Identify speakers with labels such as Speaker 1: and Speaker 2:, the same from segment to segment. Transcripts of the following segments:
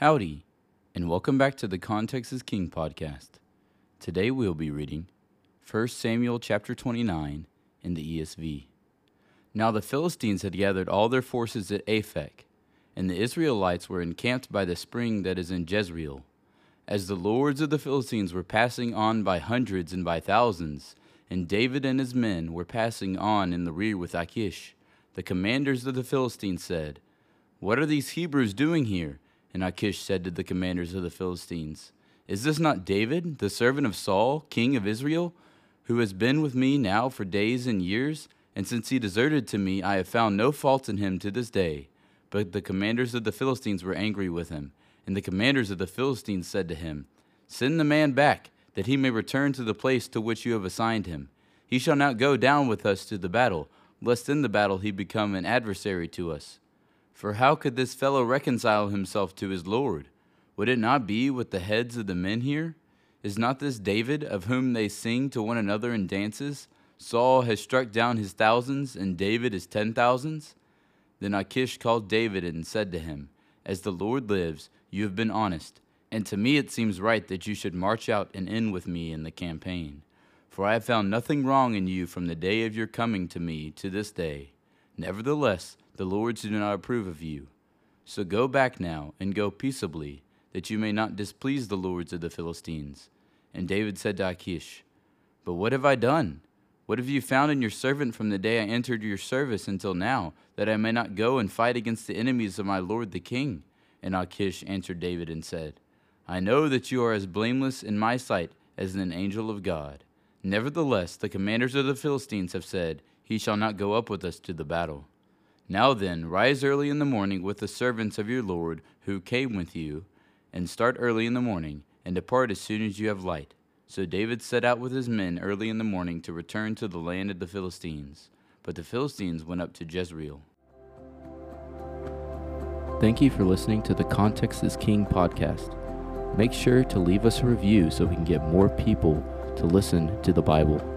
Speaker 1: Howdy, and welcome back to the Context is King podcast. Today we'll be reading 1 Samuel chapter 29 in the ESV. Now the Philistines had gathered all their forces at Aphek, and the Israelites were encamped by the spring that is in Jezreel. As the lords of the Philistines were passing on by hundreds and by thousands, and David and his men were passing on in the rear with Achish, the commanders of the Philistines said, What are these Hebrews doing here? And Achish said to the commanders of the Philistines, Is this not David, the servant of Saul, king of Israel, who has been with me now for days and years? And since he deserted to me, I have found no fault in him to this day. But the commanders of the Philistines were angry with him. And the commanders of the Philistines said to him, Send the man back, that he may return to the place to which you have assigned him. He shall not go down with us to the battle, lest in the battle he become an adversary to us. For how could this fellow reconcile himself to his Lord? Would it not be with the heads of the men here? Is not this David, of whom they sing to one another in dances? Saul has struck down his thousands, and David his ten thousands? Then Achish called David and said to him, As the Lord lives, you have been honest, and to me it seems right that you should march out and end with me in the campaign. For I have found nothing wrong in you from the day of your coming to me to this day. Nevertheless, the lords do not approve of you. So go back now, and go peaceably, that you may not displease the lords of the Philistines. And David said to Achish, But what have I done? What have you found in your servant from the day I entered your service until now, that I may not go and fight against the enemies of my lord the king? And Achish answered David and said, I know that you are as blameless in my sight as an angel of God. Nevertheless, the commanders of the Philistines have said, He shall not go up with us to the battle. Now then, rise early in the morning with the servants of your Lord who came with you, and start early in the morning, and depart as soon as you have light. So David set out with his men early in the morning to return to the land of the Philistines. But the Philistines went up to Jezreel.
Speaker 2: Thank you for listening to the Context is King podcast. Make sure to leave us a review so we can get more people to listen to the Bible.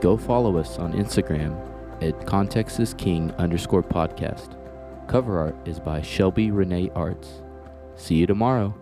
Speaker 2: Go follow us on Instagram at Context is King underscore podcast. Cover art is by Shelby Renee Arts. See you tomorrow.